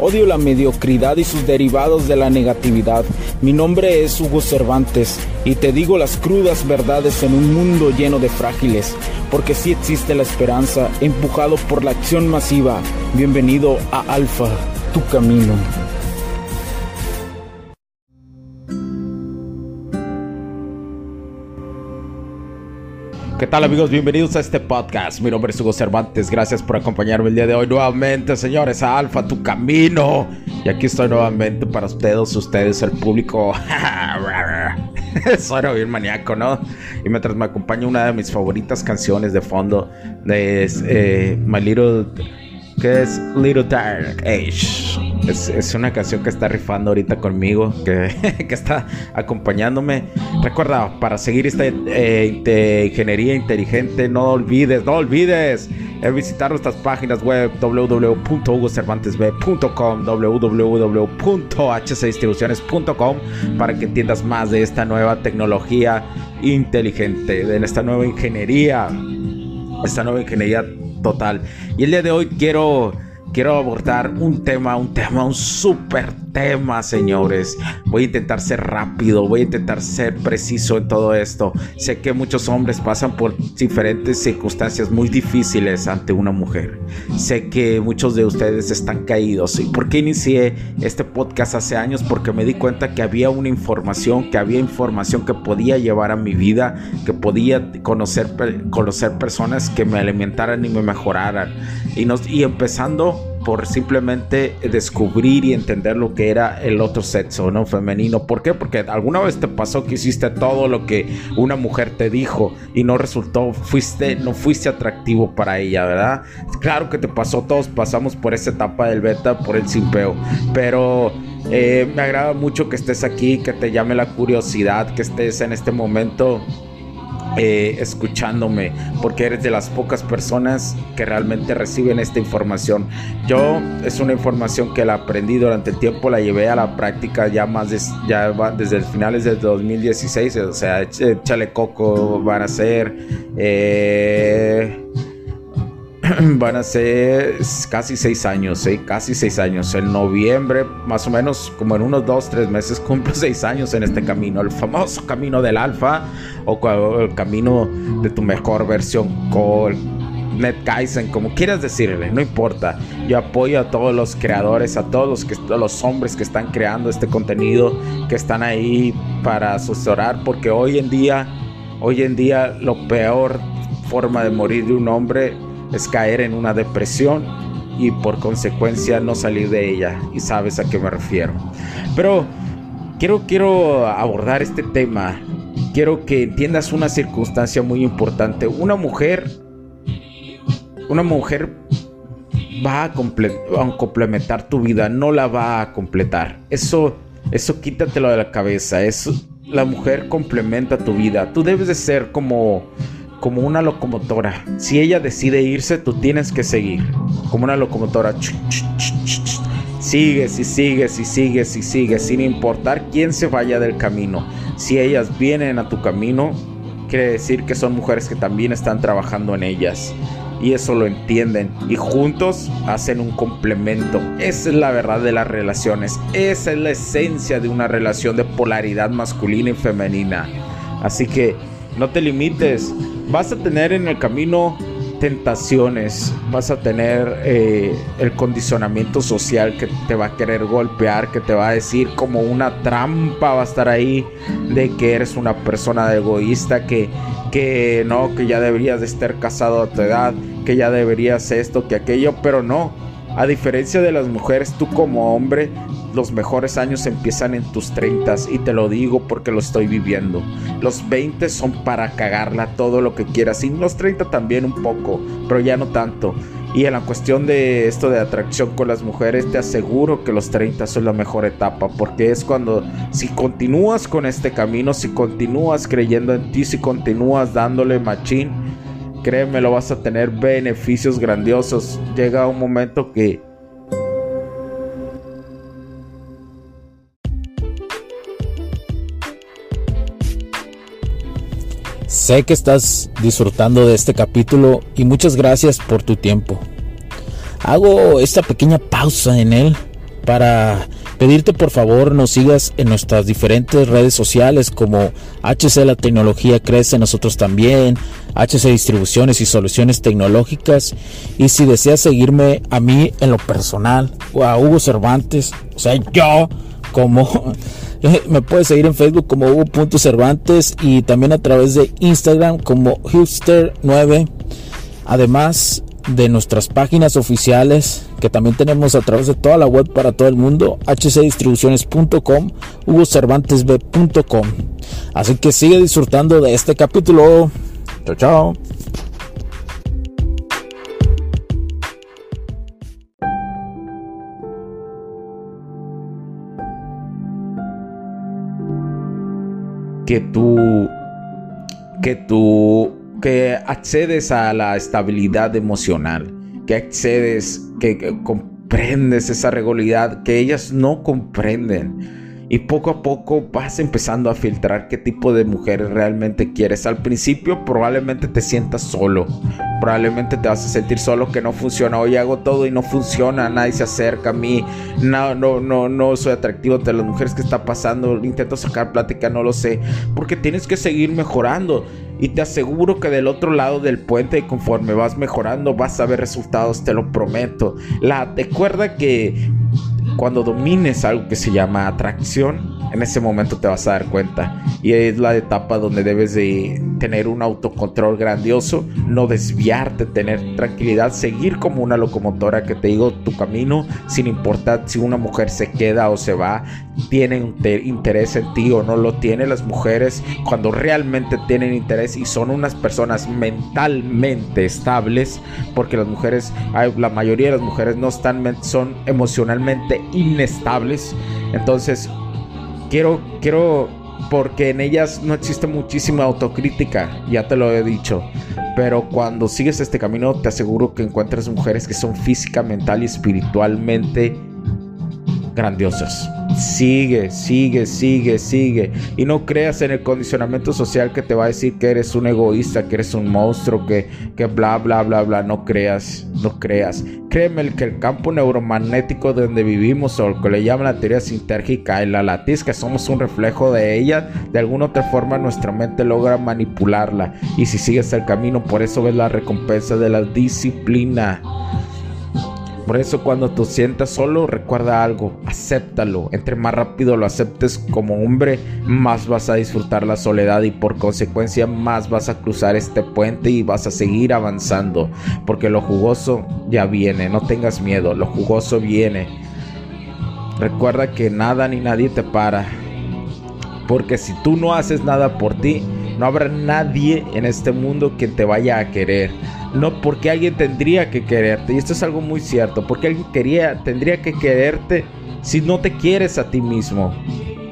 Odio la mediocridad y sus derivados de la negatividad. Mi nombre es Hugo Cervantes y te digo las crudas verdades en un mundo lleno de frágiles, porque sí existe la esperanza, empujado por la acción masiva. Bienvenido a Alfa, tu camino. ¿Qué tal amigos? Bienvenidos a este podcast. Mi nombre es Hugo Cervantes. Gracias por acompañarme el día de hoy nuevamente, señores, a Alfa, tu camino. Y aquí estoy nuevamente para ustedes, ustedes, el público. Soy bien maníaco, ¿no? Y mientras me acompaña una de mis favoritas canciones de fondo, es eh, My Little que es Little Dark Age. Es, una canción que está rifando ahorita conmigo, que, está acompañándome. Recuerda, para seguir esta eh, ingeniería inteligente, no olvides, no olvides visitar nuestras páginas web www.hugocervantesb.com, www.h6distribuciones.com para que entiendas más de esta nueva tecnología inteligente, de esta nueva ingeniería, esta nueva ingeniería Y el día de hoy quiero quiero abordar un tema, un tema, un súper tema, señores. Voy a intentar ser rápido, voy a intentar ser preciso en todo esto. Sé que muchos hombres pasan por diferentes circunstancias muy difíciles ante una mujer. Sé que muchos de ustedes están caídos. ¿Y por qué inicié este podcast hace años? Porque me di cuenta que había una información, que había información que podía llevar a mi vida, que podía conocer, conocer personas que me alimentaran y me mejoraran. Y, nos, y empezando por simplemente descubrir y entender lo que era el otro sexo, ¿no? Femenino. ¿Por qué? Porque alguna vez te pasó que hiciste todo lo que una mujer te dijo y no resultó, fuiste, no fuiste atractivo para ella, ¿verdad? Claro que te pasó, todos pasamos por esa etapa del beta, por el simpeo, pero... Eh, me agrada mucho que estés aquí, que te llame la curiosidad, que estés en este momento eh, escuchándome, porque eres de las pocas personas que realmente reciben esta información. Yo es una información que la aprendí durante el tiempo, la llevé a la práctica ya más de, ya desde finales del 2016, o sea, échale coco, van a ser... Eh, van a ser casi seis años, casi seis años. En noviembre, más o menos, como en unos dos, tres meses, cumplo seis años en este camino. El famoso camino del alfa o el camino de tu mejor versión. Kaizen, como quieras decirle, no importa. Yo apoyo a todos los creadores, a todos los hombres que están creando este contenido, que están ahí para asesorar, porque hoy en día, hoy en día, lo peor forma de morir de un hombre es caer en una depresión y por consecuencia no salir de ella. Y sabes a qué me refiero. Pero quiero, quiero abordar este tema. Quiero que entiendas una circunstancia muy importante. Una mujer, una mujer va a, complementar tu vida, no la va a completar. Eso, eso quítatelo de la cabeza. Eso, la mujer complementa tu vida. Tú debes de ser como como una locomotora. Si ella decide irse, tú tienes que seguir. Como una locomotora. Sigues y sigues y sigues y sigues sin importar quién se vaya del camino. Si ellas vienen a tu camino, quiere decir que son mujeres que también están trabajando en ellas. Y eso lo entienden. Y juntos hacen un complemento. Esa es la verdad de las relaciones. Esa es la esencia de una relación de polaridad masculina y femenina. Así que no te limites. Vas a tener en el camino tentaciones, vas a tener eh, el condicionamiento social que te va a querer golpear, que te va a decir como una trampa, va a estar ahí de que eres una persona egoísta, que, que no, que ya deberías de estar casado a tu edad, que ya deberías esto, que aquello, pero no. A diferencia de las mujeres, tú como hombre los mejores años empiezan en tus 30 y te lo digo porque lo estoy viviendo. Los 20 son para cagarla todo lo que quieras y los 30 también un poco, pero ya no tanto. Y en la cuestión de esto de atracción con las mujeres, te aseguro que los 30 son la mejor etapa, porque es cuando si continúas con este camino, si continúas creyendo en ti, si continúas dándole machín, créeme, lo vas a tener beneficios grandiosos. Llega un momento que Sé que estás disfrutando de este capítulo y muchas gracias por tu tiempo. Hago esta pequeña pausa en él para pedirte por favor nos sigas en nuestras diferentes redes sociales como HC La Tecnología Crece, nosotros también, HC Distribuciones y Soluciones Tecnológicas. Y si deseas seguirme a mí en lo personal o a Hugo Cervantes, o sea, yo como me puedes seguir en Facebook como Hugo.cervantes y también a través de Instagram como Hipster9. Además de nuestras páginas oficiales que también tenemos a través de toda la web para todo el mundo, hcdistribuciones.com, hugocervantesb.com. Así que sigue disfrutando de este capítulo. Chao, chao. que tú que tú que accedes a la estabilidad emocional, que accedes, que, comprendes esa regularidad que ellas no comprenden. Y poco a poco vas empezando a filtrar qué tipo de mujeres realmente quieres. Al principio probablemente te sientas solo. Probablemente te vas a sentir solo que no funciona. Hoy hago todo y no funciona. Nadie se acerca a mí. No, no, no, no soy atractivo de las mujeres que está pasando. Intento sacar plática, no lo sé. Porque tienes que seguir mejorando. Y te aseguro que del otro lado del puente, conforme vas mejorando, vas a ver resultados, te lo prometo. La, recuerda que cuando domines algo que se llama atracción, en ese momento te vas a dar cuenta. Y es la etapa donde debes de tener un autocontrol grandioso, no desviarte, tener tranquilidad, seguir como una locomotora que te digo tu camino, sin importar si una mujer se queda o se va, tiene interés en ti o no lo tiene. Las mujeres cuando realmente tienen interés y son unas personas mentalmente estables, porque las mujeres, la mayoría de las mujeres no están, son emocionalmente inestables. Entonces, quiero, quiero, porque en ellas no existe muchísima autocrítica, ya te lo he dicho. Pero cuando sigues este camino, te aseguro que encuentras mujeres que son física, mental y espiritualmente grandiosas. Sigue, sigue, sigue, sigue. Y no creas en el condicionamiento social que te va a decir que eres un egoísta, que eres un monstruo, que, que bla, bla, bla, bla. No creas, no creas. Créeme que el campo neuromagnético donde vivimos, o lo que le llaman la teoría sintérgica, y la latiz, que somos un reflejo de ella, de alguna otra forma nuestra mente logra manipularla. Y si sigues el camino, por eso ves la recompensa de la disciplina. Por eso cuando tú sientas solo, recuerda algo, acéptalo. Entre más rápido lo aceptes como hombre, más vas a disfrutar la soledad y por consecuencia más vas a cruzar este puente y vas a seguir avanzando. Porque lo jugoso ya viene, no tengas miedo, lo jugoso viene. Recuerda que nada ni nadie te para. Porque si tú no haces nada por ti, no habrá nadie en este mundo que te vaya a querer. No porque alguien tendría que quererte. Y esto es algo muy cierto. Porque alguien quería, tendría que quererte si no te quieres a ti mismo.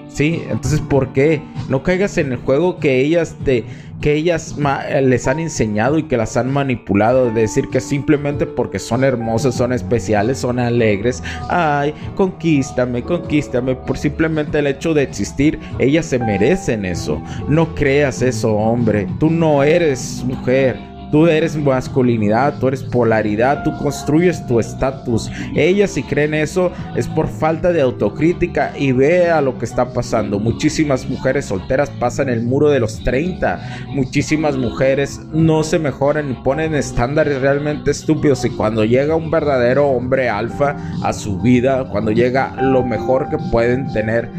¿Sí? Entonces, ¿por qué? No caigas en el juego que ellas te que ellas les han enseñado y que las han manipulado de decir que simplemente porque son hermosas, son especiales, son alegres, ay, conquístame, conquístame, por simplemente el hecho de existir, ellas se merecen eso. No creas eso, hombre, tú no eres mujer. Tú eres masculinidad, tú eres polaridad, tú construyes tu estatus. Ellas si creen eso es por falta de autocrítica y vea lo que está pasando. Muchísimas mujeres solteras pasan el muro de los 30. Muchísimas mujeres no se mejoran y ponen estándares realmente estúpidos. Y cuando llega un verdadero hombre alfa a su vida, cuando llega lo mejor que pueden tener,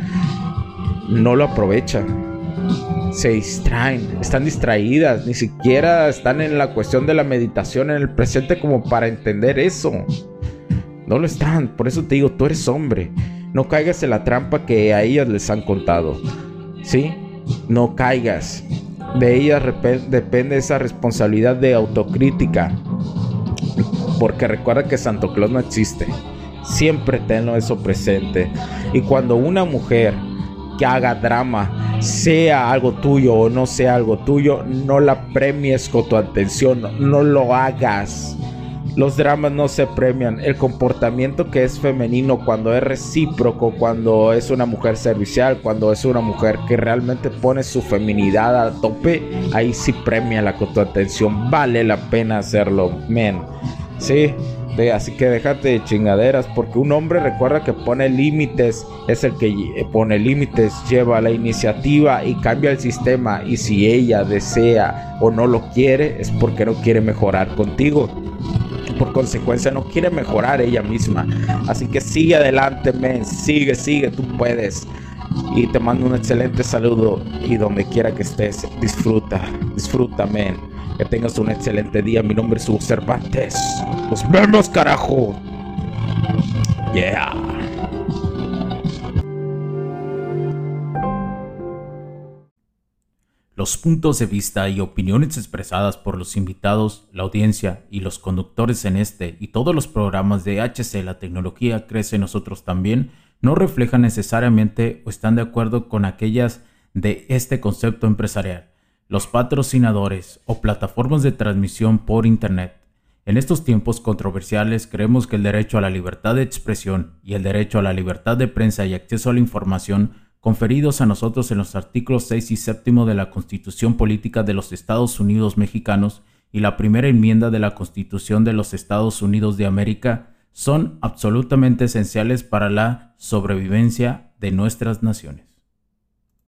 no lo aprovechan se distraen, están distraídas, ni siquiera están en la cuestión de la meditación en el presente como para entender eso. No lo están, por eso te digo, tú eres hombre. No caigas en la trampa que a ellas les han contado. ¿Sí? No caigas. De ellas depende esa responsabilidad de autocrítica. Porque recuerda que Santo Claus no existe. Siempre tenlo eso presente. Y cuando una mujer que haga drama sea algo tuyo o no sea algo tuyo, no la premies con tu atención, no lo hagas. Los dramas no se premian. El comportamiento que es femenino cuando es recíproco, cuando es una mujer servicial, cuando es una mujer que realmente pone su feminidad a tope, ahí sí premia la con tu atención. Vale la pena hacerlo, men. Sí, así que déjate de chingaderas, porque un hombre recuerda que pone límites, es el que pone límites, lleva la iniciativa y cambia el sistema. Y si ella desea o no lo quiere, es porque no quiere mejorar contigo por consecuencia no quiere mejorar ella misma. Así que sigue adelante, men, sigue, sigue, tú puedes. Y te mando un excelente saludo y donde quiera que estés, disfruta, disfruta, men. Que tengas un excelente día. Mi nombre es Hugo Cervantes. Nos vemos, carajo. Yeah. Los puntos de vista y opiniones expresadas por los invitados, la audiencia y los conductores en este y todos los programas de HC La Tecnología Crece Nosotros también no reflejan necesariamente o están de acuerdo con aquellas de este concepto empresarial, los patrocinadores o plataformas de transmisión por Internet. En estos tiempos controversiales creemos que el derecho a la libertad de expresión y el derecho a la libertad de prensa y acceso a la información conferidos a nosotros en los artículos 6 y 7 de la Constitución Política de los Estados Unidos Mexicanos y la primera enmienda de la Constitución de los Estados Unidos de América, son absolutamente esenciales para la sobrevivencia de nuestras naciones.